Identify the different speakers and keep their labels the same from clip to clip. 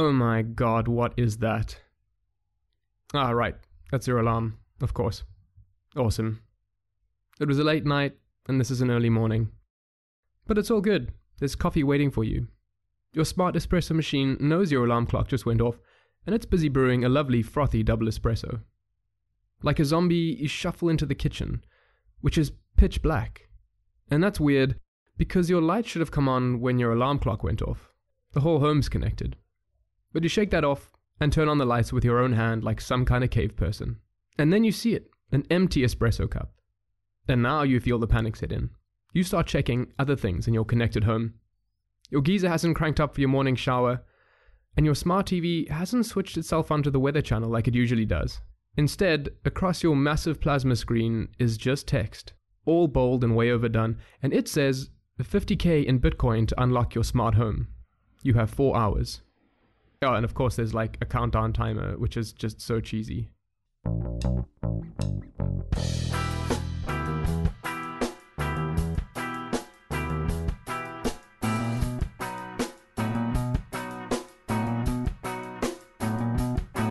Speaker 1: Oh my god, what is that? Ah, right. That's your alarm, of course. Awesome. It was a late night, and this is an early morning. But it's all good. There's coffee waiting for you. Your smart espresso machine knows your alarm clock just went off, and it's busy brewing a lovely frothy double espresso. Like a zombie, you shuffle into the kitchen, which is pitch black. And that's weird, because your light should have come on when your alarm clock went off. The whole home's connected. But you shake that off and turn on the lights with your own hand like some kind of cave person. And then you see it an empty espresso cup. And now you feel the panic set in. You start checking other things in your connected home. Your geyser hasn't cranked up for your morning shower, and your smart TV hasn't switched itself onto the weather channel like it usually does. Instead, across your massive plasma screen is just text, all bold and way overdone, and it says 50k in Bitcoin to unlock your smart home. You have four hours. Oh, and of course, there's like a countdown timer, which is just so cheesy.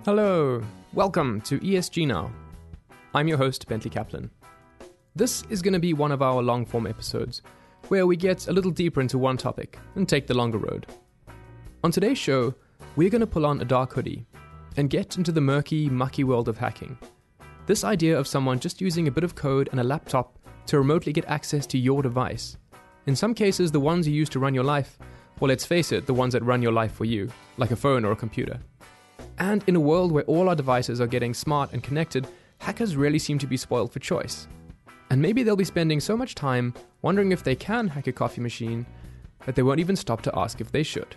Speaker 1: Hello, welcome to ESG Now. I'm your host, Bentley Kaplan. This is going to be one of our long form episodes where we get a little deeper into one topic and take the longer road. On today's show, we're going to pull on a dark hoodie and get into the murky, mucky world of hacking. This idea of someone just using a bit of code and a laptop to remotely get access to your device. In some cases, the ones you use to run your life, well, let's face it, the ones that run your life for you, like a phone or a computer. And in a world where all our devices are getting smart and connected, hackers really seem to be spoiled for choice. And maybe they'll be spending so much time wondering if they can hack a coffee machine that they won't even stop to ask if they should.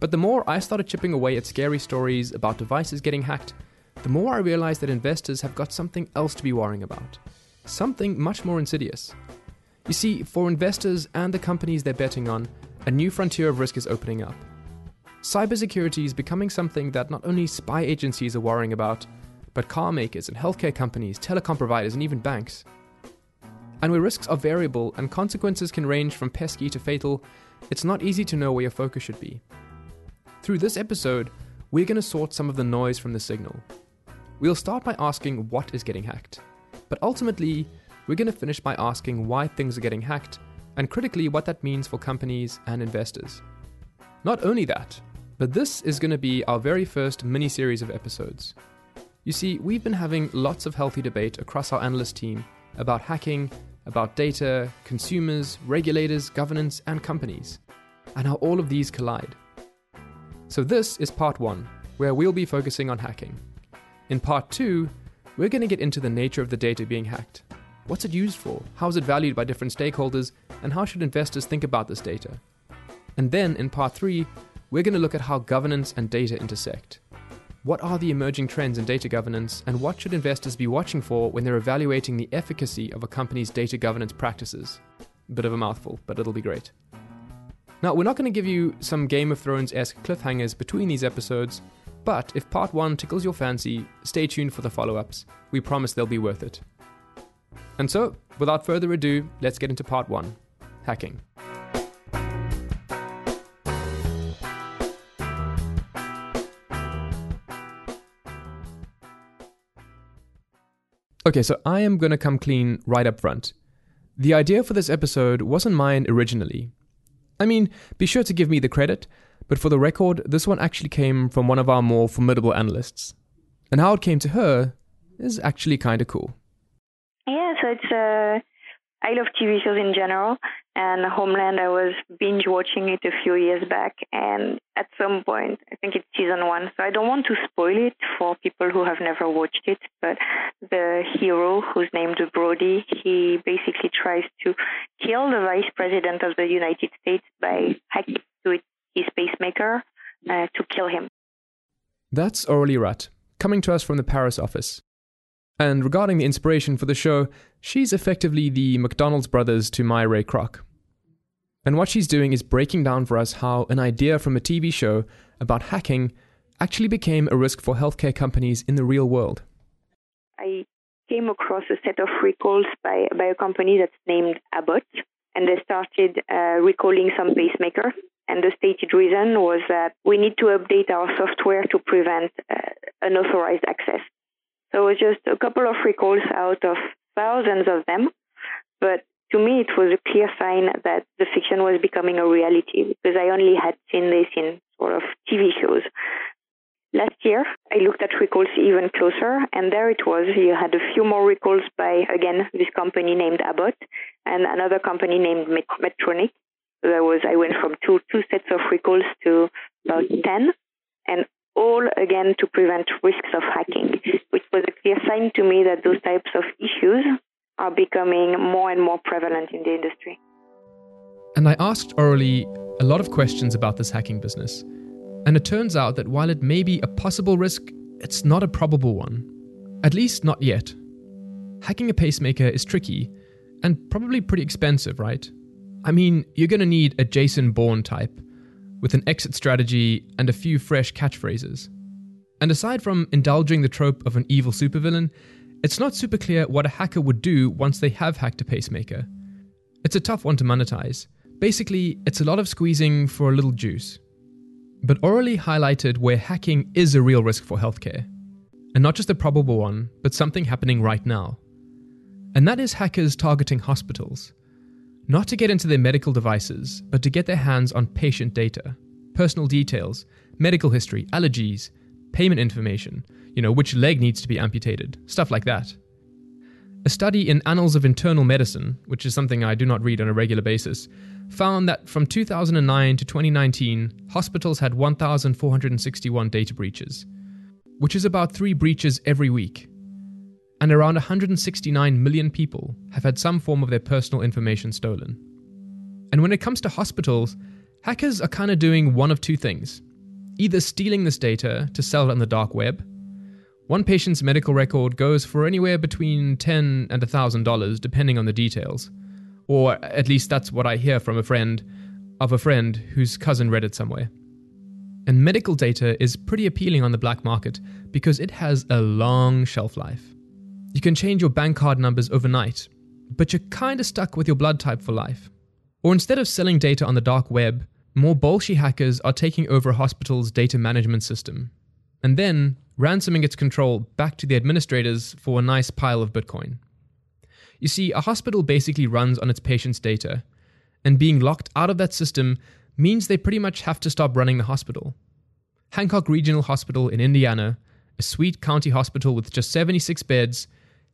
Speaker 1: But the more I started chipping away at scary stories about devices getting hacked, the more I realized that investors have got something else to be worrying about. Something much more insidious. You see, for investors and the companies they're betting on, a new frontier of risk is opening up. Cybersecurity is becoming something that not only spy agencies are worrying about, but car makers and healthcare companies, telecom providers, and even banks. And where risks are variable and consequences can range from pesky to fatal, it's not easy to know where your focus should be. Through this episode, we're going to sort some of the noise from the signal. We'll start by asking what is getting hacked, but ultimately, we're going to finish by asking why things are getting hacked and critically what that means for companies and investors. Not only that, but this is going to be our very first mini series of episodes. You see, we've been having lots of healthy debate across our analyst team about hacking, about data, consumers, regulators, governance, and companies, and how all of these collide. So, this is part one, where we'll be focusing on hacking. In part two, we're going to get into the nature of the data being hacked. What's it used for? How is it valued by different stakeholders? And how should investors think about this data? And then in part three, we're going to look at how governance and data intersect. What are the emerging trends in data governance, and what should investors be watching for when they're evaluating the efficacy of a company's data governance practices? Bit of a mouthful, but it'll be great. Now, we're not going to give you some Game of Thrones esque cliffhangers between these episodes, but if part 1 tickles your fancy, stay tuned for the follow ups. We promise they'll be worth it. And so, without further ado, let's get into part 1 hacking. Okay, so I am going to come clean right up front. The idea for this episode wasn't mine originally. I mean, be sure to give me the credit, but for the record, this one actually came from one of our more formidable analysts. And how it came to her is actually kind of cool.
Speaker 2: Yeah, so it's uh, I love TV shows in general, and Homeland. I was binge watching it a few years back, and at some point, I think it's season one. So I don't want to spoil it for people who have never watched it. But the hero, who's named Brody, he basically tries to kill the vice president of the United States by hacking to his pacemaker uh, to kill him.
Speaker 1: That's Aurelie Rutt, coming to us from the Paris office. And regarding the inspiration for the show, she's effectively the McDonald's brothers to my Ray Kroc. And what she's doing is breaking down for us how an idea from a TV show about hacking actually became a risk for healthcare companies in the real world.
Speaker 2: I came across a set of recalls by, by a company that's named Abbott, and they started uh, recalling some pacemaker. And the stated reason was that we need to update our software to prevent uh, unauthorized access. So it was just a couple of recalls out of thousands of them. But to me, it was a clear sign that the fiction was becoming a reality because I only had seen this in sort of TV shows. Last year, I looked at recalls even closer, and there it was. You had a few more recalls by, again, this company named Abbott and another company named Medtronic. So there was, I went from two, two sets of recalls to about 10, and all again to prevent risks of hacking, which was a clear sign to me that those types of issues are becoming more and more prevalent in the industry.
Speaker 1: And I asked Aurelie a lot of questions about this hacking business. And it turns out that while it may be a possible risk, it's not a probable one. At least not yet. Hacking a pacemaker is tricky and probably pretty expensive, right? I mean, you're going to need a Jason Bourne type with an exit strategy and a few fresh catchphrases. And aside from indulging the trope of an evil supervillain, it's not super clear what a hacker would do once they have hacked a pacemaker. It's a tough one to monetize. Basically, it's a lot of squeezing for a little juice. But Aurelie highlighted where hacking is a real risk for healthcare. And not just a probable one, but something happening right now. And that is hackers targeting hospitals. Not to get into their medical devices, but to get their hands on patient data, personal details, medical history, allergies, payment information, you know, which leg needs to be amputated, stuff like that. A study in Annals of Internal Medicine, which is something I do not read on a regular basis, found that from 2009 to 2019, hospitals had 1,461 data breaches, which is about three breaches every week. And around 169 million people have had some form of their personal information stolen. And when it comes to hospitals, hackers are kind of doing one of two things either stealing this data to sell it on the dark web. One patient's medical record goes for anywhere between 10 and $1,000, depending on the details. Or at least that's what I hear from a friend of a friend whose cousin read it somewhere. And medical data is pretty appealing on the black market because it has a long shelf life. You can change your bank card numbers overnight, but you're kinda stuck with your blood type for life. Or instead of selling data on the dark web, more bolshy hackers are taking over a hospital's data management system, and then ransoming its control back to the administrators for a nice pile of Bitcoin. You see, a hospital basically runs on its patients' data, and being locked out of that system means they pretty much have to stop running the hospital. Hancock Regional Hospital in Indiana, a sweet county hospital with just 76 beds,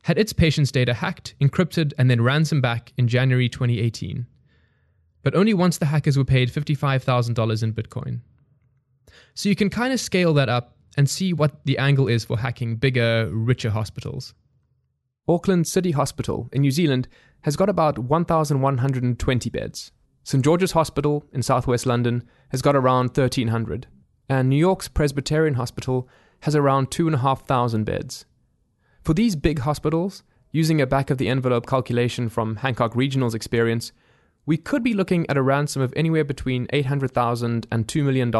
Speaker 1: had its patients' data hacked, encrypted, and then ransomed back in January 2018. But only once the hackers were paid $55,000 in Bitcoin. So you can kind of scale that up and see what the angle is for hacking bigger, richer hospitals. Auckland City Hospital in New Zealand has got about 1,120 beds. St George's Hospital in southwest London has got around 1,300. And New York's Presbyterian Hospital has around 2,500 beds. For these big hospitals, using a back of the envelope calculation from Hancock Regional's experience, we could be looking at a ransom of anywhere between $800,000 and $2 million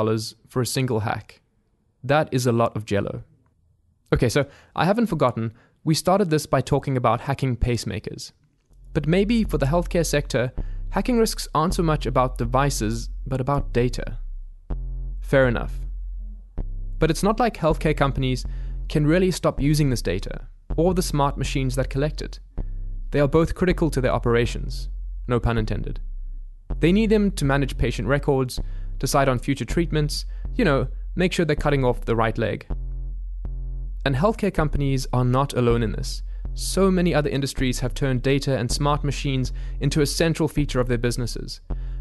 Speaker 1: for a single hack. That is a lot of jello. Okay, so I haven't forgotten we started this by talking about hacking pacemakers. But maybe for the healthcare sector, hacking risks aren't so much about devices, but about data. Fair enough. But it's not like healthcare companies can really stop using this data, or the smart machines that collect it. They are both critical to their operations, no pun intended. They need them to manage patient records, decide on future treatments, you know, make sure they're cutting off the right leg. And healthcare companies are not alone in this. So many other industries have turned data and smart machines into a central feature of their businesses.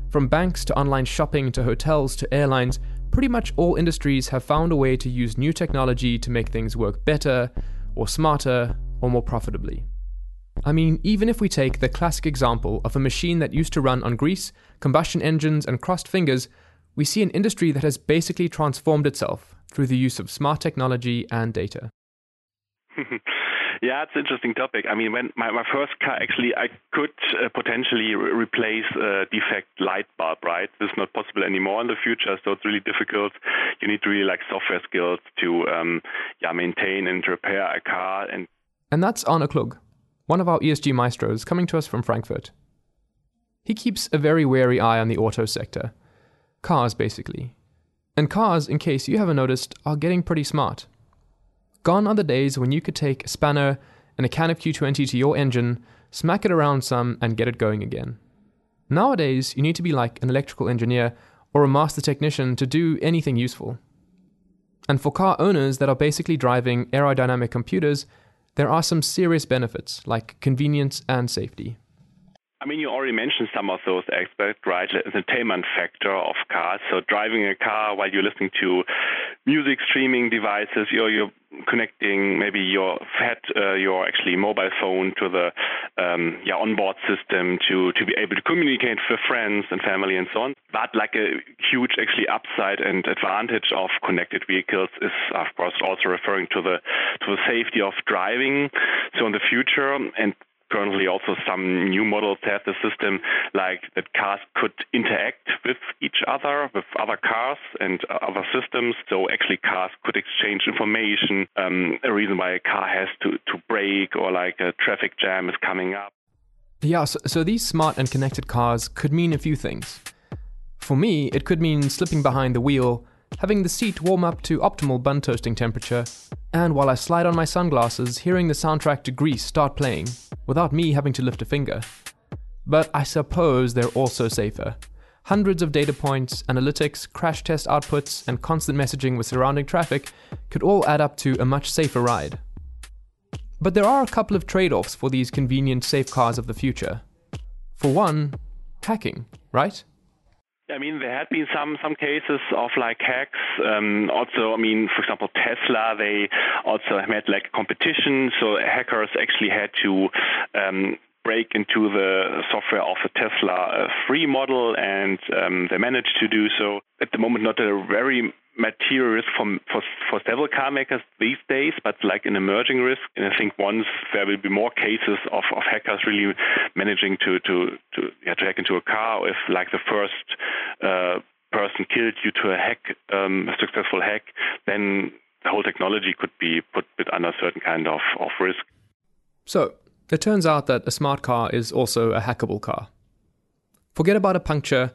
Speaker 1: From banks to online shopping to hotels to airlines, pretty much all industries have found a way to use new technology to make things work better, or smarter, or more profitably. I mean, even if we take the classic example of a machine that used to run on grease, combustion engines, and crossed fingers, we see an industry that has basically transformed itself through the use of smart technology and data.
Speaker 3: yeah, it's an interesting topic. I mean, when my, my first car actually, I could uh, potentially re- replace a defect light bulb, right? This is not possible anymore in the future, so it's really difficult. You need really like software skills to um, yeah maintain and repair a car. And
Speaker 1: and that's Arne Klug, one of our ESG maestros, coming to us from Frankfurt. He keeps a very wary eye on the auto sector Cars, basically. And cars, in case you haven't noticed, are getting pretty smart. Gone are the days when you could take a spanner and a can of Q20 to your engine, smack it around some, and get it going again. Nowadays, you need to be like an electrical engineer or a master technician to do anything useful. And for car owners that are basically driving aerodynamic computers, there are some serious benefits like convenience and safety.
Speaker 3: I mean, you already mentioned some of those aspects, right? The entertainment factor of cars. So driving a car while you're listening to music streaming devices, you're, you're connecting maybe your head, uh, your actually mobile phone to the um, yeah onboard system to to be able to communicate with friends and family and so on. But like a huge actually upside and advantage of connected vehicles is of course also referring to the to the safety of driving. So in the future and currently also some new models have the system like that cars could interact with each other, with other cars and other systems. So actually cars could exchange information, um, a reason why a car has to, to brake or like a traffic jam is coming up.
Speaker 1: Yeah, so, so these smart and connected cars could mean a few things. For me, it could mean slipping behind the wheel having the seat warm up to optimal bun toasting temperature, and while I slide on my sunglasses, hearing the soundtrack to Grease start playing, without me having to lift a finger. But I suppose they're also safer. Hundreds of data points, analytics, crash test outputs, and constant messaging with surrounding traffic could all add up to a much safer ride. But there are a couple of trade offs for these convenient safe cars of the future. For one, hacking, right?
Speaker 3: I mean, there had been some some cases of like hacks. Um, also, I mean, for example, Tesla they also had like competition, so hackers actually had to. Um, break into the software of the Tesla uh, free model, and um, they managed to do so. At the moment, not a very material risk for, for, for several car makers these days, but like an emerging risk. And I think once there will be more cases of, of hackers really managing to to to, yeah, to hack into a car, if like the first uh, person killed due to a hack, um, a successful hack, then the whole technology could be put under a certain kind of, of risk.
Speaker 1: So it turns out that a smart car is also a hackable car. Forget about a puncture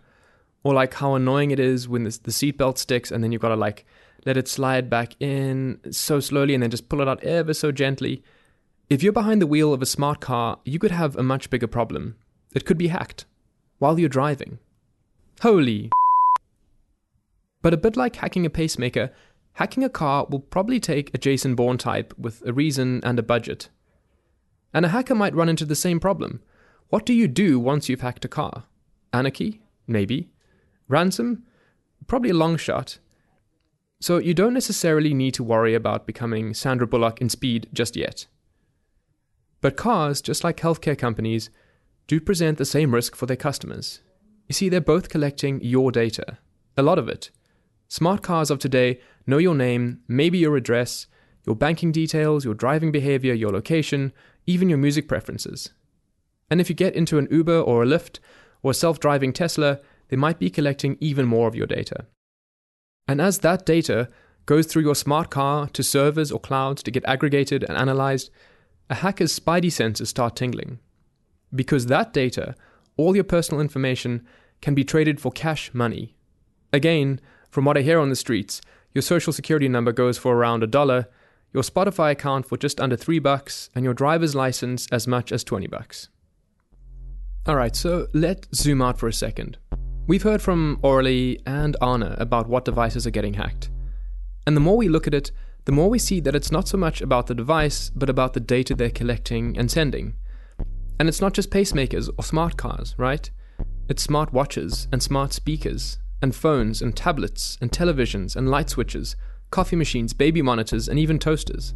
Speaker 1: or like how annoying it is when the, the seatbelt sticks and then you've got to like let it slide back in so slowly and then just pull it out ever so gently. If you're behind the wheel of a smart car, you could have a much bigger problem. It could be hacked while you're driving. Holy. But a bit like hacking a pacemaker, hacking a car will probably take a Jason Bourne type with a reason and a budget. And a hacker might run into the same problem. What do you do once you've hacked a car? Anarchy? Maybe. Ransom? Probably a long shot. So you don't necessarily need to worry about becoming Sandra Bullock in speed just yet. But cars, just like healthcare companies, do present the same risk for their customers. You see, they're both collecting your data, a lot of it. Smart cars of today know your name, maybe your address, your banking details, your driving behavior, your location, even your music preferences. And if you get into an Uber or a Lyft or a self driving Tesla, they might be collecting even more of your data. And as that data goes through your smart car to servers or clouds to get aggregated and analyzed, a hacker's spidey senses start tingling. Because that data, all your personal information, can be traded for cash money. Again, from what I hear on the streets, your social security number goes for around a dollar, your Spotify account for just under 3 bucks, and your driver's license as much as 20 bucks. Alright, so let's zoom out for a second. We've heard from Aurelie and Arne about what devices are getting hacked. And the more we look at it, the more we see that it's not so much about the device, but about the data they're collecting and sending. And it's not just pacemakers or smart cars, right? It's smart watches and smart speakers, and phones and tablets and televisions and light switches, coffee machines, baby monitors, and even toasters.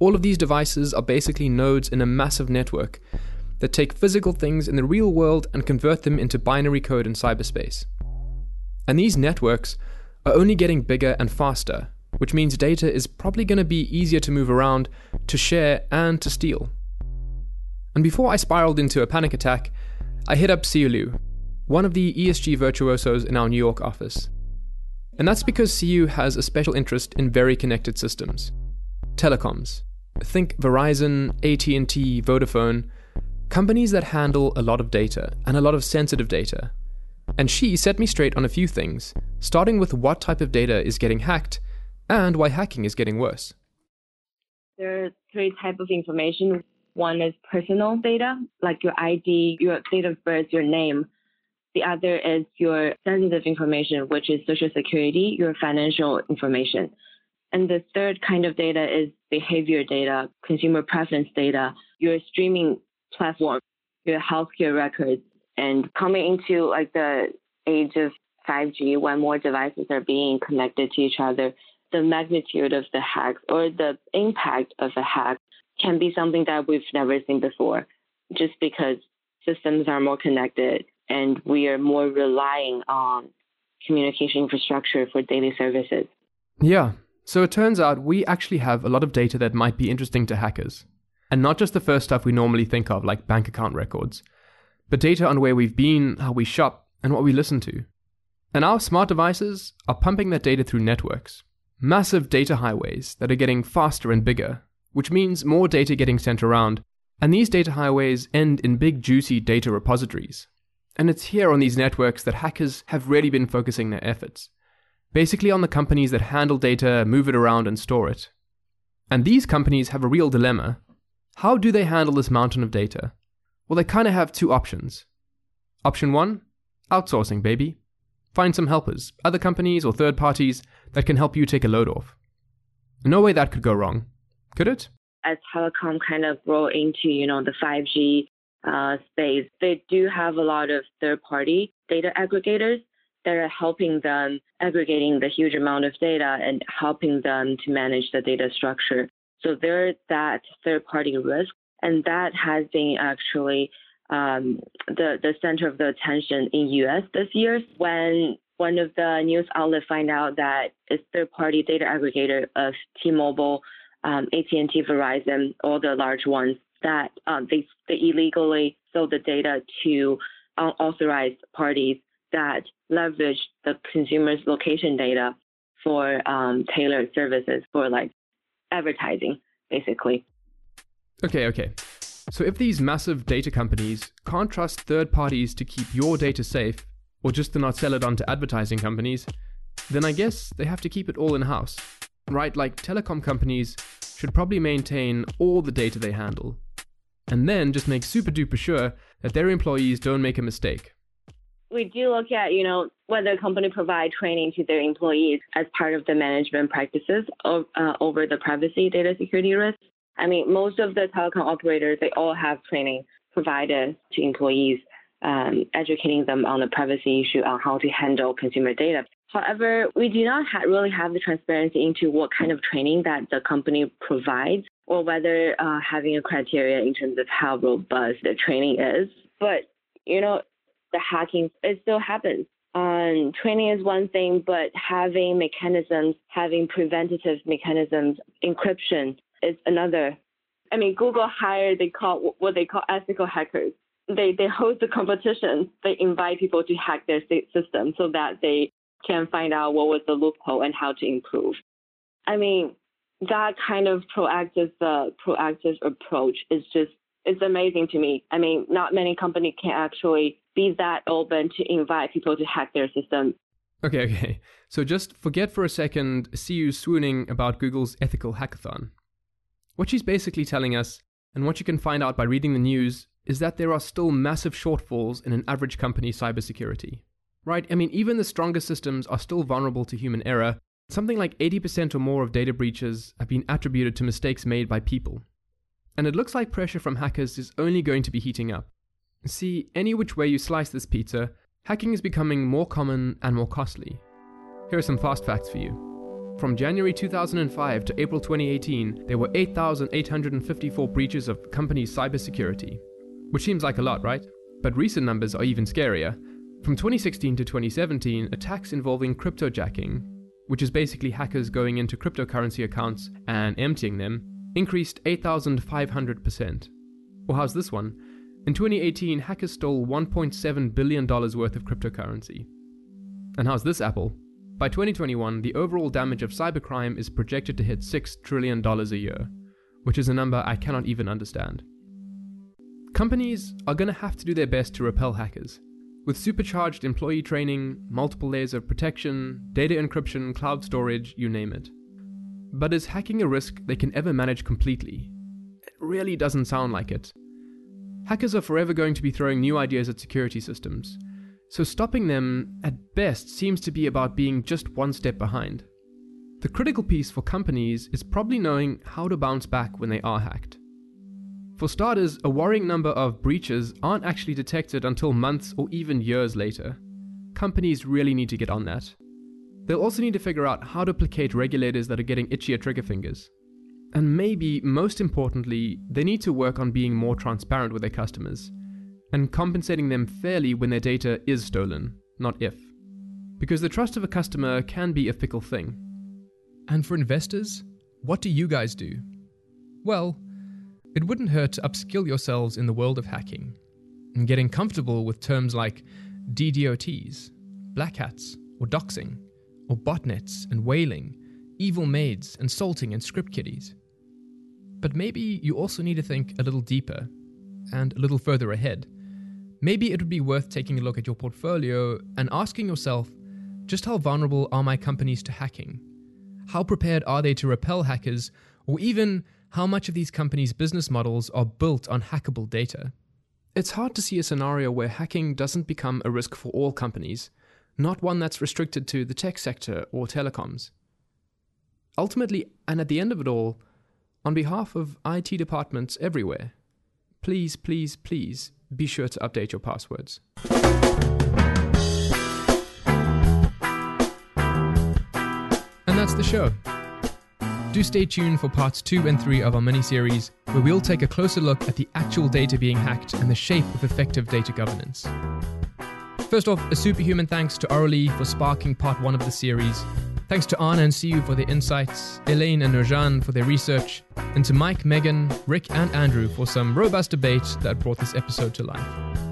Speaker 1: All of these devices are basically nodes in a massive network that take physical things in the real world and convert them into binary code in cyberspace. And these networks are only getting bigger and faster, which means data is probably going to be easier to move around, to share, and to steal. And before I spiraled into a panic attack, I hit up Siyu Liu, one of the ESG virtuosos in our New York office. And that's because Siyu has a special interest in very connected systems. Telecoms. Think Verizon, AT&T, Vodafone, companies that handle a lot of data and a lot of sensitive data. And she set me straight on a few things, starting with what type of data is getting hacked and why hacking is getting worse.
Speaker 4: There are three types of information. One is personal data, like your ID, your date of birth, your name. The other is your sensitive information, which is social security, your financial information. And the third kind of data is behavior data, consumer preference data, your streaming platform, your healthcare records. And coming into like the age of 5G, when more devices are being connected to each other, the magnitude of the hack or the impact of a hack can be something that we've never seen before, just because systems are more connected and we are more relying on communication infrastructure for daily services.
Speaker 1: Yeah, so it turns out we actually have a lot of data that might be interesting to hackers. And not just the first stuff we normally think of, like bank account records, but data on where we've been, how we shop, and what we listen to. And our smart devices are pumping that data through networks, massive data highways that are getting faster and bigger, which means more data getting sent around. And these data highways end in big, juicy data repositories. And it's here on these networks that hackers have really been focusing their efforts basically on the companies that handle data, move it around, and store it. And these companies have a real dilemma. How do they handle this mountain of data? Well, they kind of have two options. Option one outsourcing, baby. Find some helpers, other companies or third parties that can help you take a load off. No way that could go wrong, could it?
Speaker 4: As telecom kind of grow into, you know, the 5G uh, space, they do have a lot of third-party data aggregators that are helping them aggregating the huge amount of data and helping them to manage the data structure. So there's that third party risk, and that has been actually um, the the center of the attention in U.S. this year when one of the news outlets find out that it's third party data aggregator of T-Mobile, um, AT&T, Verizon, all the large ones that um, they they illegally sold the data to unauthorized parties that leverage the consumer's location data for um, tailored services for like advertising, basically.
Speaker 1: Okay, okay. So if these massive data companies can't trust third parties to keep your data safe, or just to not sell it on to advertising companies, then I guess they have to keep it all in house. Right? Like telecom companies should probably maintain all the data they handle, and then just make super duper sure that their employees don't make a mistake
Speaker 4: we do look at, you know, whether a company provide training to their employees as part of the management practices of, uh, over the privacy data security risks. I mean, most of the telecom operators, they all have training provided to employees, um, educating them on the privacy issue, on how to handle consumer data. However, we do not ha- really have the transparency into what kind of training that the company provides or whether uh, having a criteria in terms of how robust the training is. But, you know, the hacking, it still happens. Um, training is one thing, but having mechanisms, having preventative mechanisms, encryption is another. I mean, Google hired they call what they call ethical hackers. They they host the competition. They invite people to hack their system so that they can find out what was the loophole and how to improve. I mean, that kind of proactive uh, proactive approach is just it's amazing to me. I mean, not many companies can actually be that open to invite people to hack their system.
Speaker 1: Okay, okay. So just forget for a second you swooning about Google's ethical hackathon. What she's basically telling us, and what you can find out by reading the news, is that there are still massive shortfalls in an average company's cybersecurity. Right? I mean, even the strongest systems are still vulnerable to human error. Something like 80% or more of data breaches have been attributed to mistakes made by people. And it looks like pressure from hackers is only going to be heating up. See, any which way you slice this pizza, hacking is becoming more common and more costly. Here are some fast facts for you. From January 2005 to April 2018, there were 8,854 breaches of companies' cybersecurity, which seems like a lot, right? But recent numbers are even scarier. From 2016 to 2017, attacks involving cryptojacking, which is basically hackers going into cryptocurrency accounts and emptying them, increased 8,500%. Or how's this one? In 2018, hackers stole $1.7 billion worth of cryptocurrency. And how's this, Apple? By 2021, the overall damage of cybercrime is projected to hit $6 trillion a year, which is a number I cannot even understand. Companies are going to have to do their best to repel hackers, With supercharged employee training, multiple layers of protection, data encryption, cloud storage, you name it. But is hacking a risk they can ever manage completely? It really doesn't sound like it. Hackers are forever going to be throwing new ideas at security systems, so stopping them, at best, seems to be about being just one step behind. The critical piece for companies is probably knowing how to bounce back when they are hacked. For starters, a worrying number of breaches aren't actually detected until months or even years later. Companies really need to get on that. They'll also need to figure out how to placate regulators that are getting itchier trigger fingers. And maybe, most importantly, they need to work on being more transparent with their customers and compensating them fairly when their data is stolen, not if. Because the trust of a customer can be a fickle thing. And for investors, what do you guys do? Well, it wouldn't hurt to upskill yourselves in the world of hacking and getting comfortable with terms like DDoS, black hats, or doxing, or botnets and whaling, evil maids and salting and script kiddies. But maybe you also need to think a little deeper and a little further ahead. Maybe it would be worth taking a look at your portfolio and asking yourself just how vulnerable are my companies to hacking? How prepared are they to repel hackers, or even how much of these companies' business models are built on hackable data. It's hard to see a scenario where hacking doesn't become a risk for all companies, not one that's restricted to the tech sector or telecoms. Ultimately, and at the end of it all, on behalf of IT departments everywhere, please, please, please be sure to update your passwords. And that's the show. Do stay tuned for parts 2 and 3 of our mini series, where we'll take a closer look at the actual data being hacked and the shape of effective data governance. First off, a superhuman thanks to Aurelie for sparking part 1 of the series. Thanks to Arne and Siyu for their insights, Elaine and Nurjan for their research, and to Mike, Megan, Rick, and Andrew for some robust debate that brought this episode to life.